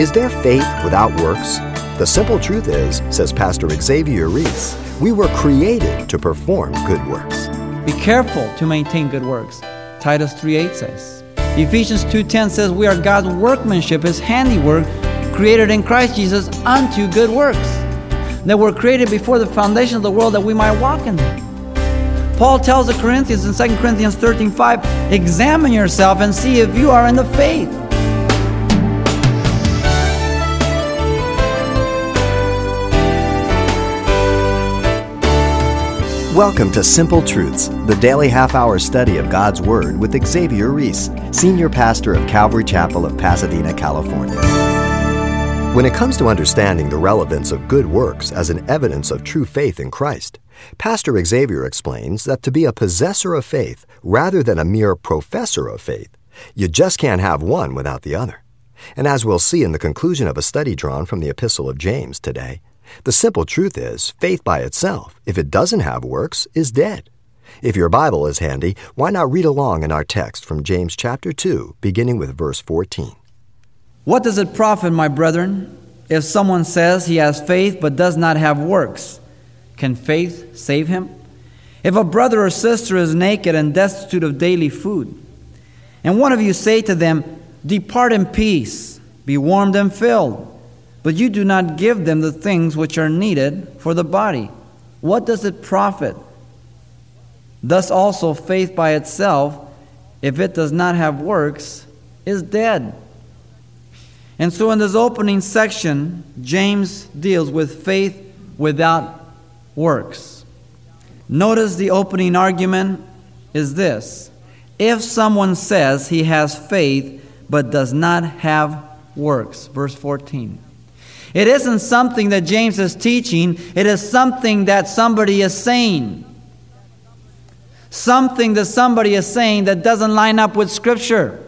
Is there faith without works? The simple truth is, says Pastor Xavier Reese, we were created to perform good works. Be careful to maintain good works. Titus 3:8 says. Ephesians 2:10 says we are God's workmanship, his handiwork, created in Christ Jesus unto good works. That were created before the foundation of the world that we might walk in them. Paul tells the Corinthians in 2 Corinthians 13:5, examine yourself and see if you are in the faith. Welcome to Simple Truths, the daily half hour study of God's Word with Xavier Reese, Senior Pastor of Calvary Chapel of Pasadena, California. When it comes to understanding the relevance of good works as an evidence of true faith in Christ, Pastor Xavier explains that to be a possessor of faith rather than a mere professor of faith, you just can't have one without the other. And as we'll see in the conclusion of a study drawn from the Epistle of James today, the simple truth is, faith by itself, if it doesn't have works, is dead. If your Bible is handy, why not read along in our text from James chapter 2, beginning with verse 14. What does it profit, my brethren, if someone says he has faith but does not have works? Can faith save him? If a brother or sister is naked and destitute of daily food, and one of you say to them, Depart in peace, be warmed and filled, but you do not give them the things which are needed for the body. What does it profit? Thus also faith by itself, if it does not have works, is dead. And so in this opening section, James deals with faith without works. Notice the opening argument is this if someone says he has faith but does not have works, verse 14. It isn't something that James is teaching, it is something that somebody is saying. Something that somebody is saying that doesn't line up with Scripture.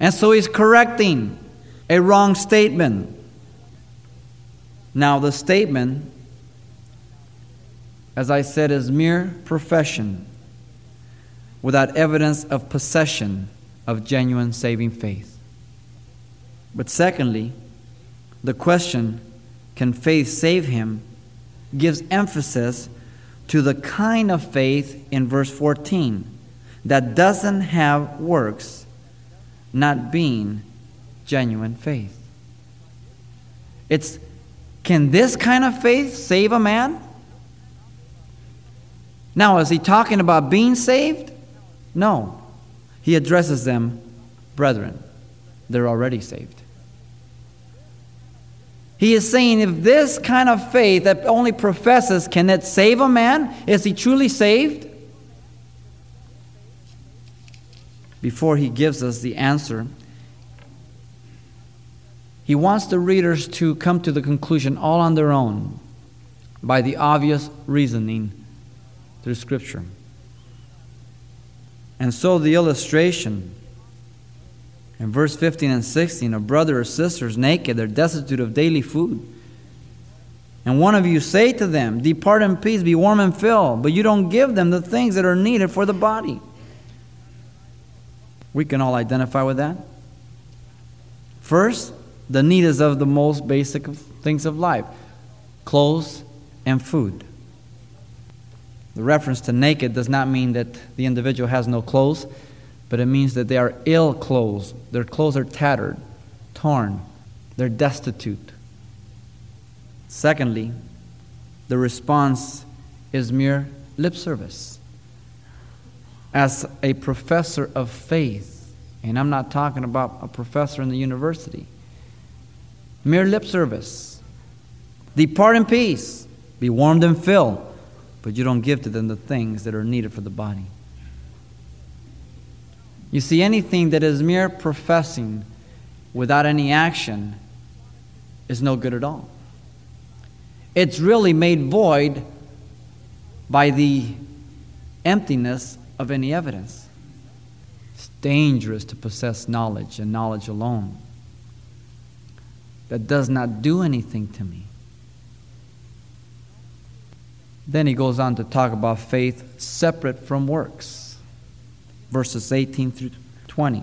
And so he's correcting a wrong statement. Now, the statement, as I said, is mere profession without evidence of possession of genuine saving faith. But secondly, the question, can faith save him, gives emphasis to the kind of faith in verse 14 that doesn't have works, not being genuine faith. It's can this kind of faith save a man? Now, is he talking about being saved? No. He addresses them, brethren. They're already saved. He is saying if this kind of faith that only professes, can it save a man? Is he truly saved? Before he gives us the answer, he wants the readers to come to the conclusion all on their own by the obvious reasoning through Scripture. And so the illustration in verse 15 and 16, a brother or sister is naked, they're destitute of daily food. And one of you say to them, Depart in peace, be warm and fill, but you don't give them the things that are needed for the body. We can all identify with that. First, the need is of the most basic things of life clothes and food. The reference to naked does not mean that the individual has no clothes but it means that they are ill clothes. Their clothes are tattered, torn, they're destitute. Secondly, the response is mere lip service. As a professor of faith, and I'm not talking about a professor in the university, mere lip service. Depart in peace, be warmed and filled, but you don't give to them the things that are needed for the body. You see, anything that is mere professing without any action is no good at all. It's really made void by the emptiness of any evidence. It's dangerous to possess knowledge and knowledge alone that does not do anything to me. Then he goes on to talk about faith separate from works verses 18 through 20.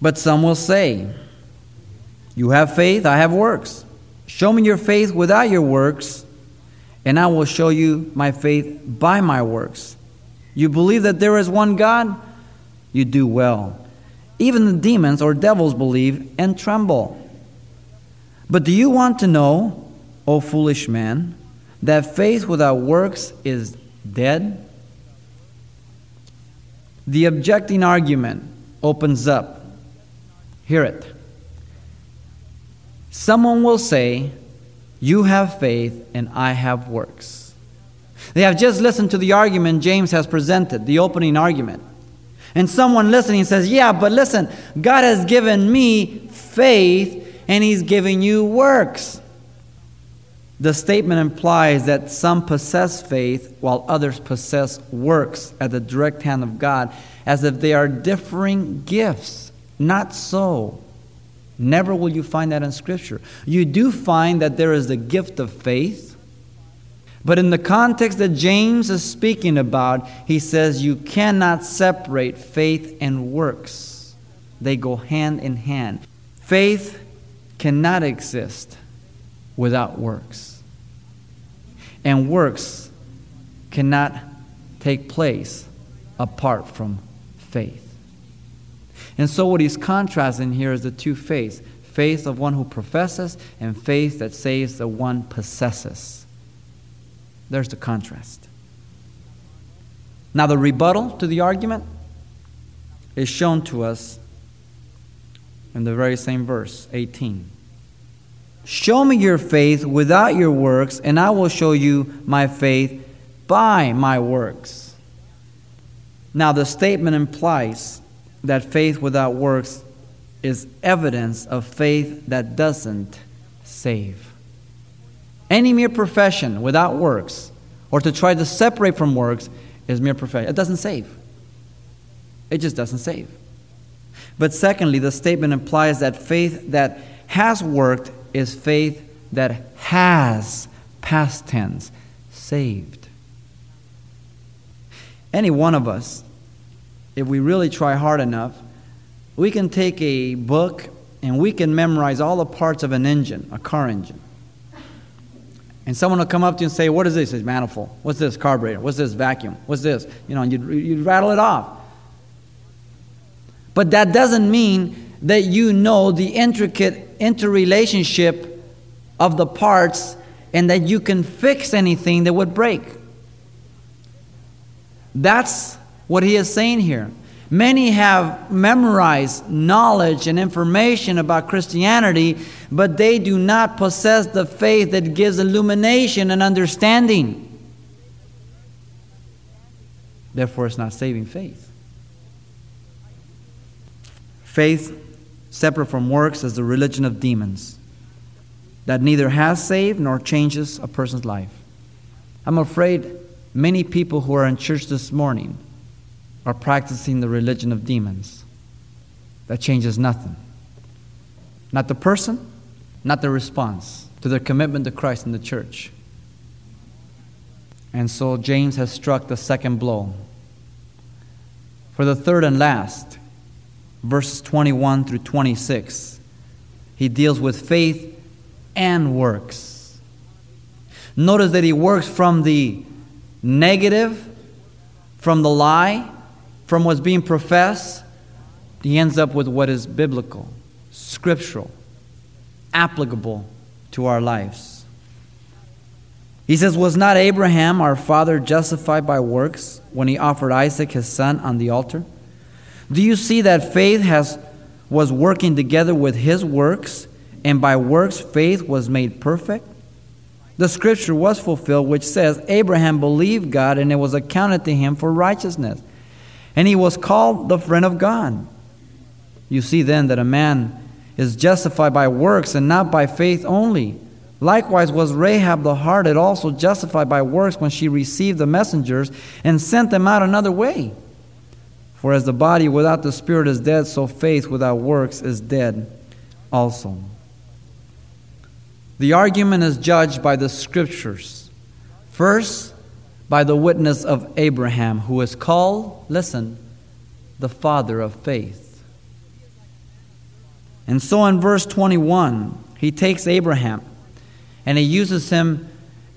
But some will say, You have faith, I have works. Show me your faith without your works, and I will show you my faith by my works. You believe that there is one God? You do well. Even the demons or devils believe and tremble. But do you want to know, O foolish man, that faith without works is dead? The objecting argument opens up. Hear it. Someone will say, You have faith and I have works. They have just listened to the argument James has presented, the opening argument. And someone listening says, Yeah, but listen, God has given me faith and He's giving you works. The statement implies that some possess faith while others possess works at the direct hand of God, as if they are differing gifts. Not so. Never will you find that in Scripture. You do find that there is the gift of faith, but in the context that James is speaking about, he says you cannot separate faith and works, they go hand in hand. Faith cannot exist without works. And works cannot take place apart from faith. And so, what he's contrasting here is the two faiths faith of one who professes and faith that saves the one possesses. There's the contrast. Now, the rebuttal to the argument is shown to us in the very same verse, 18. Show me your faith without your works, and I will show you my faith by my works. Now, the statement implies that faith without works is evidence of faith that doesn't save. Any mere profession without works, or to try to separate from works, is mere profession. It doesn't save. It just doesn't save. But secondly, the statement implies that faith that has worked is faith that has, past tense, saved. Any one of us, if we really try hard enough, we can take a book and we can memorize all the parts of an engine, a car engine. And someone will come up to you and say, What is this? It's manifold. What's this? Carburetor. What's this? Vacuum. What's this? You know, and you'd, you'd rattle it off. But that doesn't mean that you know the intricate interrelationship of the parts and that you can fix anything that would break. That's what he is saying here. Many have memorized knowledge and information about Christianity, but they do not possess the faith that gives illumination and understanding. Therefore, it's not saving faith. Faith, separate from works, as the religion of demons that neither has saved nor changes a person's life. I'm afraid many people who are in church this morning are practicing the religion of demons that changes nothing. Not the person, not the response to their commitment to Christ and the church. And so James has struck the second blow. For the third and last, verses 21 through 26. He deals with faith and works. Notice that he works from the negative, from the lie, from what's being professed. He ends up with what is biblical, scriptural, applicable to our lives. He says, Was not Abraham, our father, justified by works when he offered Isaac, his son, on the altar? Do you see that faith has, was working together with his works, and by works faith was made perfect? The scripture was fulfilled, which says, Abraham believed God, and it was accounted to him for righteousness. And he was called the friend of God. You see then that a man is justified by works and not by faith only. Likewise was Rahab the harlot also justified by works when she received the messengers and sent them out another way. For as the body without the spirit is dead, so faith without works is dead also. The argument is judged by the scriptures. First, by the witness of Abraham, who is called, listen, the father of faith. And so in verse 21, he takes Abraham and he uses him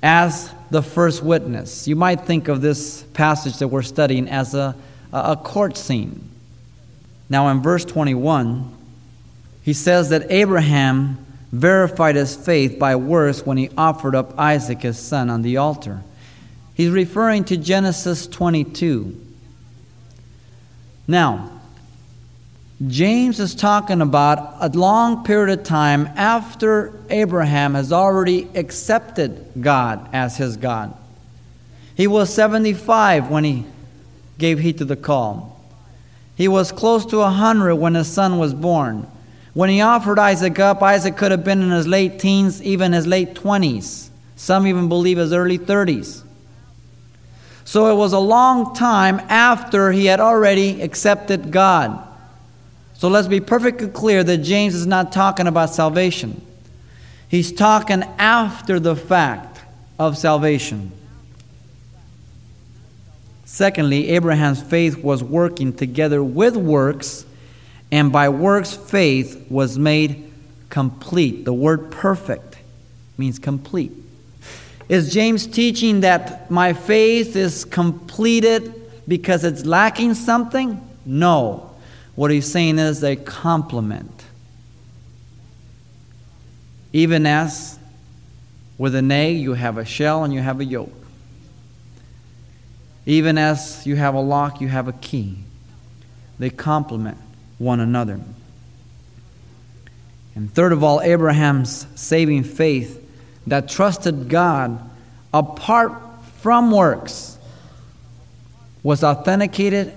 as the first witness. You might think of this passage that we're studying as a, a court scene. Now, in verse 21, he says that Abraham verified his faith by works when he offered up Isaac his son on the altar. He's referring to Genesis 22. Now, James is talking about a long period of time after Abraham has already accepted God as his God. He was 75 when he gave heed to the call. He was close to 100 when his son was born. When he offered Isaac up, Isaac could have been in his late teens, even his late 20s. Some even believe his early 30s. So it was a long time after he had already accepted God. So let's be perfectly clear that James is not talking about salvation. He's talking after the fact of salvation. Secondly, Abraham's faith was working together with works, and by works, faith was made complete. The word perfect means complete. Is James teaching that my faith is completed because it's lacking something? No. What he's saying is a complement. Even as with an egg, you have a shell and you have a yolk. Even as you have a lock, you have a key. They complement one another. And third of all, Abraham's saving faith that trusted God apart from works was authenticated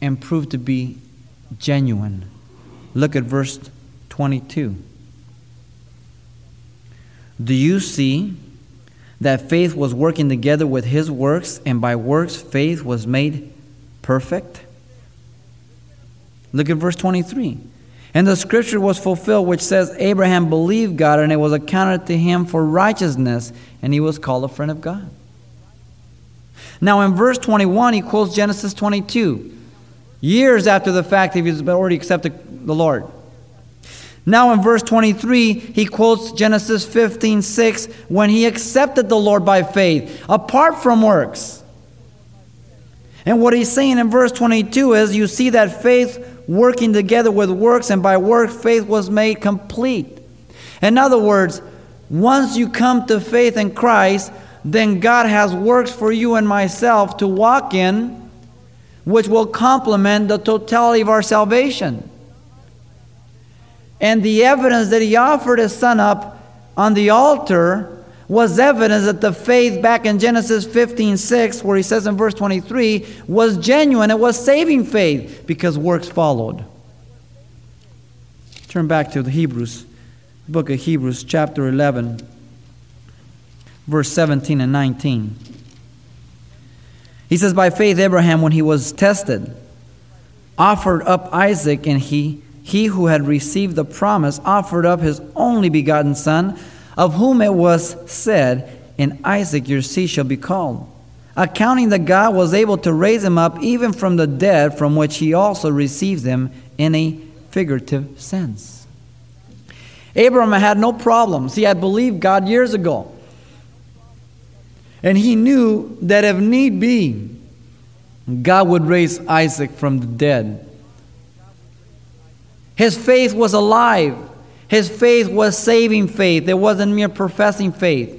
and proved to be genuine. Look at verse 22. Do you see that faith was working together with his works, and by works, faith was made perfect? Look at verse 23. And the scripture was fulfilled, which says, Abraham believed God, and it was accounted to him for righteousness, and he was called a friend of God. Now, in verse 21, he quotes Genesis 22 years after the fact that he's already accepted the Lord. Now in verse 23, he quotes Genesis 15 6 when he accepted the Lord by faith, apart from works. And what he's saying in verse 22 is you see that faith working together with works, and by works, faith was made complete. In other words, once you come to faith in Christ, then God has works for you and myself to walk in which will complement the totality of our salvation. And the evidence that he offered his son up on the altar was evidence that the faith back in Genesis 15 6, where he says in verse 23, was genuine. It was saving faith because works followed. Turn back to the Hebrews, book of Hebrews, chapter 11, verse 17 and 19. He says, By faith, Abraham, when he was tested, offered up Isaac, and he, he who had received the promise, offered up his only begotten son, of whom it was said, In Isaac your seed shall be called. Accounting that God was able to raise him up even from the dead, from which he also received him in a figurative sense. Abraham had no problems. He had believed God years ago. And he knew that if need be, God would raise Isaac from the dead. His faith was alive. His faith was saving faith. It wasn't mere professing faith.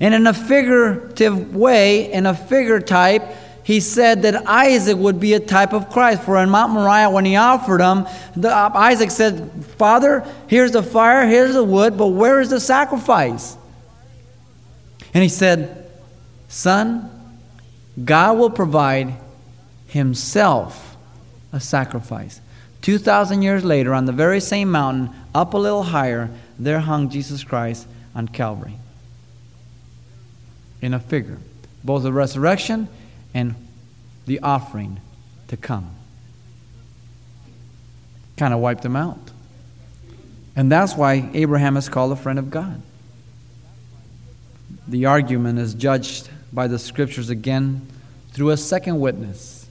And in a figurative way, in a figure type, he said that Isaac would be a type of Christ. For in Mount Moriah, when he offered him, the, uh, Isaac said, Father, here's the fire, here's the wood, but where is the sacrifice? And he said, Son, God will provide Himself a sacrifice. 2,000 years later, on the very same mountain, up a little higher, there hung Jesus Christ on Calvary. In a figure, both the resurrection and the offering to come. Kind of wiped them out. And that's why Abraham is called a friend of God. The argument is judged by the scriptures again through a second witness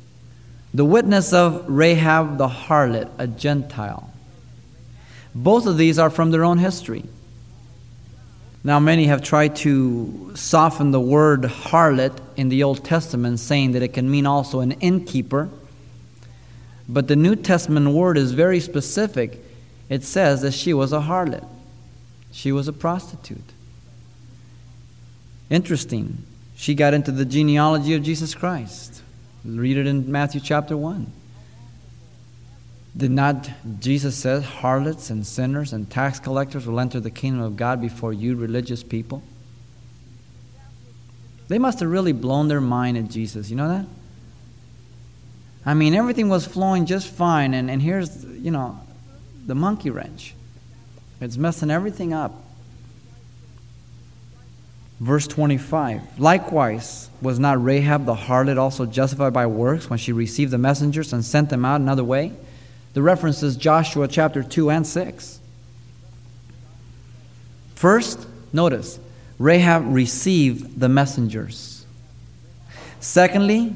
the witness of Rahab the harlot, a Gentile. Both of these are from their own history. Now, many have tried to soften the word harlot in the Old Testament, saying that it can mean also an innkeeper. But the New Testament word is very specific. It says that she was a harlot, she was a prostitute. Interesting. She got into the genealogy of Jesus Christ. Read it in Matthew chapter 1. Did not Jesus says harlots and sinners and tax collectors will enter the kingdom of God before you religious people? They must have really blown their mind at Jesus. You know that? I mean, everything was flowing just fine, and, and here's, you know, the monkey wrench. It's messing everything up. Verse 25 Likewise, was not Rahab the harlot also justified by works when she received the messengers and sent them out another way? The reference is Joshua chapter 2 and 6. First, notice, Rahab received the messengers. Secondly,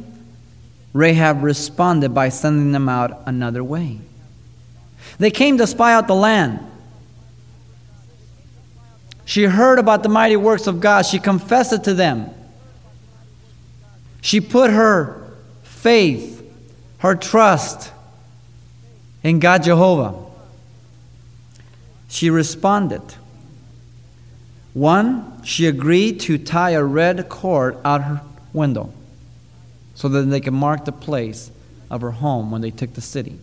Rahab responded by sending them out another way. They came to spy out the land. She heard about the mighty works of God. She confessed it to them. She put her faith, her trust in God Jehovah. She responded. One, she agreed to tie a red cord out her window so that they could mark the place of her home when they took the city.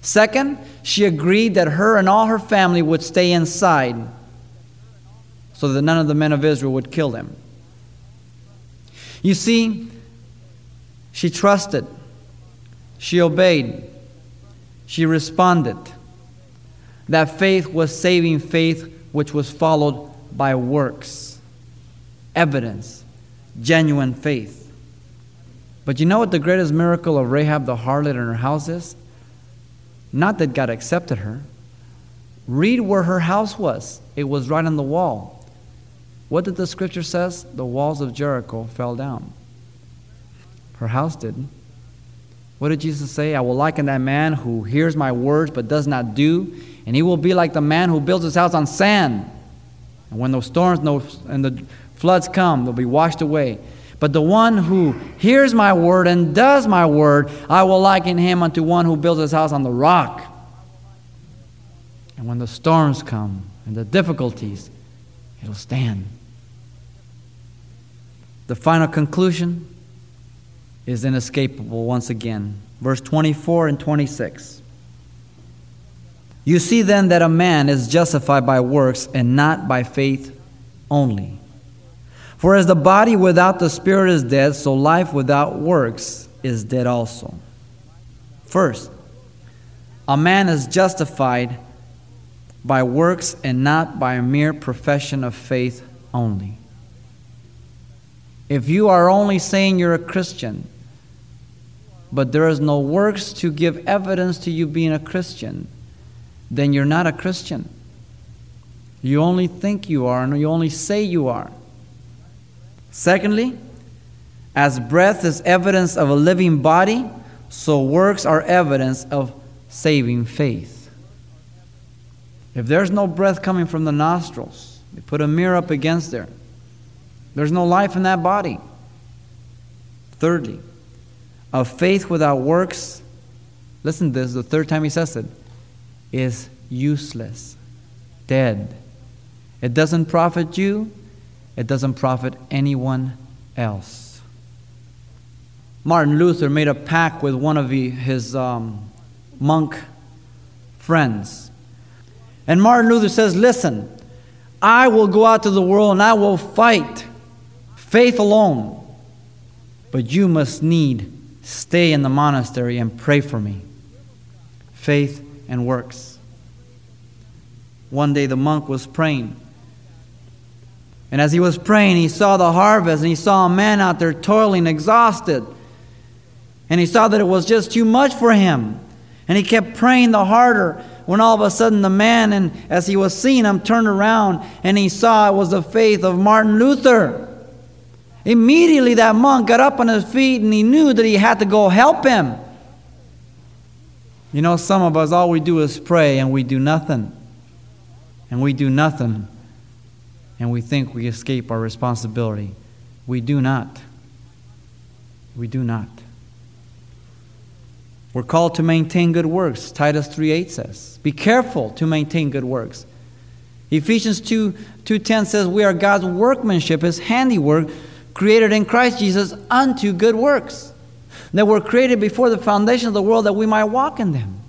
Second, she agreed that her and all her family would stay inside so that none of the men of Israel would kill them. You see, she trusted, she obeyed, she responded. That faith was saving faith, which was followed by works, evidence, genuine faith. But you know what the greatest miracle of Rahab the harlot in her house is? Not that God accepted her. Read where her house was. It was right on the wall. What did the scripture says? The walls of Jericho fell down. Her house didn't. What did Jesus say? I will liken that man who hears my words but does not do, and he will be like the man who builds his house on sand. And when those storms and the floods come, they'll be washed away. But the one who hears my word and does my word, I will liken him unto one who builds his house on the rock. And when the storms come and the difficulties, it'll stand. The final conclusion is inescapable once again. Verse 24 and 26. You see then that a man is justified by works and not by faith only. For as the body without the spirit is dead, so life without works is dead also. First, a man is justified by works and not by a mere profession of faith only. If you are only saying you're a Christian, but there is no works to give evidence to you being a Christian, then you're not a Christian. You only think you are, and you only say you are. Secondly, as breath is evidence of a living body, so works are evidence of saving faith. If there's no breath coming from the nostrils, they put a mirror up against there. There's no life in that body. Thirdly, a faith without works, listen to this, the third time he says it, is useless, dead. It doesn't profit you, it doesn't profit anyone else. Martin Luther made a pact with one of his um, monk friends. And Martin Luther says, Listen, I will go out to the world and I will fight faith alone. But you must need stay in the monastery and pray for me. Faith and works. One day the monk was praying. And as he was praying, he saw the harvest and he saw a man out there toiling, exhausted. And he saw that it was just too much for him. And he kept praying the harder when all of a sudden the man, and as he was seeing him, turned around and he saw it was the faith of Martin Luther. Immediately, that monk got up on his feet and he knew that he had to go help him. You know, some of us, all we do is pray and we do nothing. And we do nothing. And we think we escape our responsibility. We do not. We do not. We're called to maintain good works, Titus 3:8 says. Be careful to maintain good works. Ephesians 2 2:10 says we are God's workmanship, his handiwork, created in Christ Jesus unto good works. That were created before the foundation of the world that we might walk in them.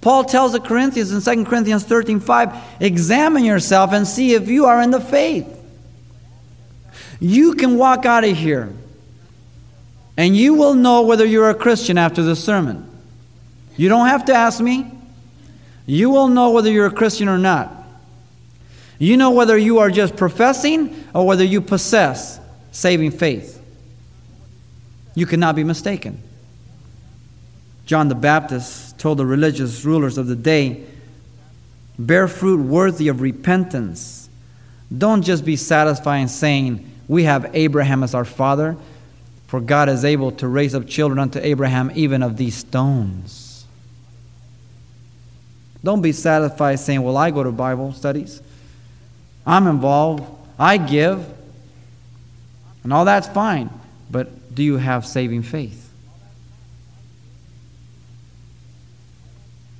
Paul tells the Corinthians in 2 Corinthians 13:5, examine yourself and see if you are in the faith. You can walk out of here and you will know whether you're a Christian after the sermon. You don't have to ask me. You will know whether you're a Christian or not. You know whether you are just professing or whether you possess saving faith. You cannot be mistaken. John the Baptist told the religious rulers of the day bear fruit worthy of repentance. Don't just be satisfied in saying, We have Abraham as our father. For God is able to raise up children unto Abraham even of these stones. Don't be satisfied saying, Well, I go to Bible studies, I'm involved, I give, and all that's fine. But do you have saving faith?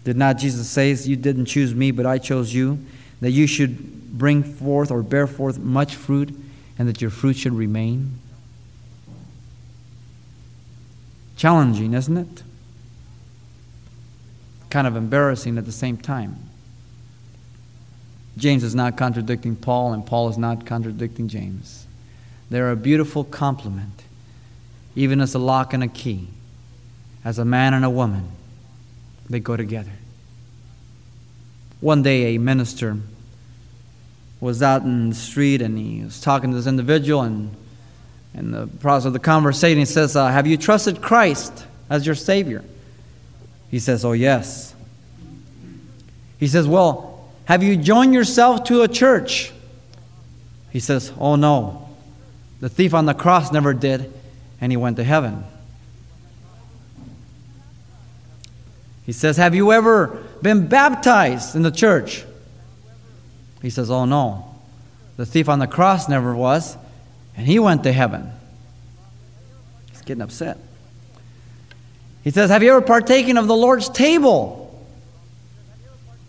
Did not Jesus say, You didn't choose me, but I chose you, that you should bring forth or bear forth much fruit, and that your fruit should remain? Challenging, isn't it? Kind of embarrassing at the same time. James is not contradicting Paul, and Paul is not contradicting James. They're a beautiful complement, even as a lock and a key, as a man and a woman. They go together. One day, a minister was out in the street and he was talking to this individual, and in the process of the conversation, he says, uh, Have you trusted Christ as your Savior? He says, Oh, yes. He says, Well, have you joined yourself to a church? He says, Oh, no. The thief on the cross never did, and he went to heaven. He says, Have you ever been baptized in the church? He says, Oh, no. The thief on the cross never was, and he went to heaven. He's getting upset. He says, Have you ever partaken of the Lord's table?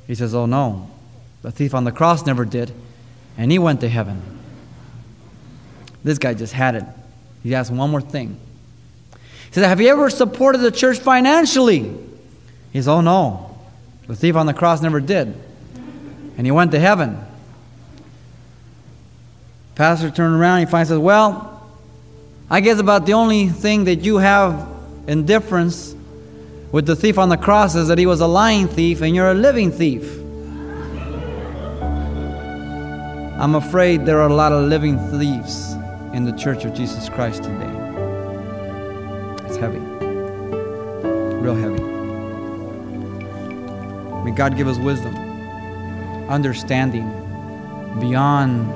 He says, Oh no. The thief on the cross never did, and he went to heaven. This guy just had it. He asked one more thing. He said, Have you ever supported the church financially? He says, Oh no. The thief on the cross never did. And he went to heaven. Pastor turned around, he finally says, Well, I guess about the only thing that you have in difference with the thief on the cross is that he was a lying thief and you're a living thief. I'm afraid there are a lot of living thieves in the church of Jesus Christ today. It's heavy, real heavy. May God give us wisdom, understanding beyond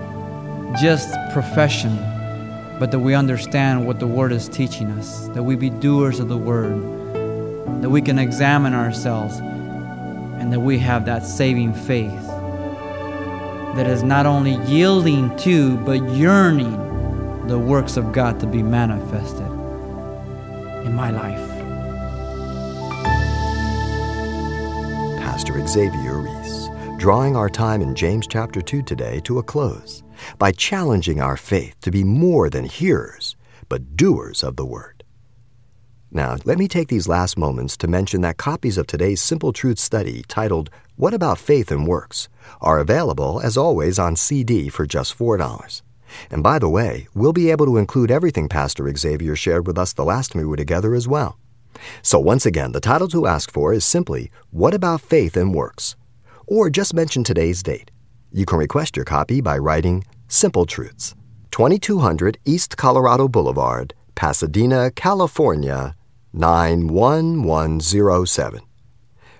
just profession, but that we understand what the Word is teaching us, that we be doers of the Word, that we can examine ourselves, and that we have that saving faith that is not only yielding to, but yearning the works of God to be manifested in my life. Pastor Xavier Reese, drawing our time in James chapter 2 today to a close by challenging our faith to be more than hearers, but doers of the word. Now, let me take these last moments to mention that copies of today's Simple Truth study titled, What About Faith and Works, are available, as always, on CD for just $4. And by the way, we'll be able to include everything Pastor Xavier shared with us the last time we were together as well. So, once again, the title to ask for is simply, What About Faith and Works? Or just mention today's date. You can request your copy by writing Simple Truths, 2200 East Colorado Boulevard, Pasadena, California 91107.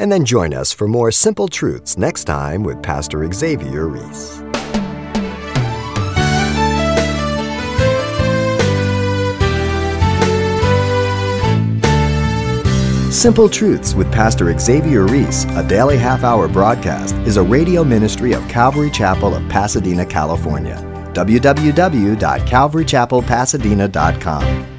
And then join us for more Simple Truths next time with Pastor Xavier Reese. Simple Truths with Pastor Xavier Reese, a daily half hour broadcast, is a radio ministry of Calvary Chapel of Pasadena, California. www.calvarychapelpasadena.com.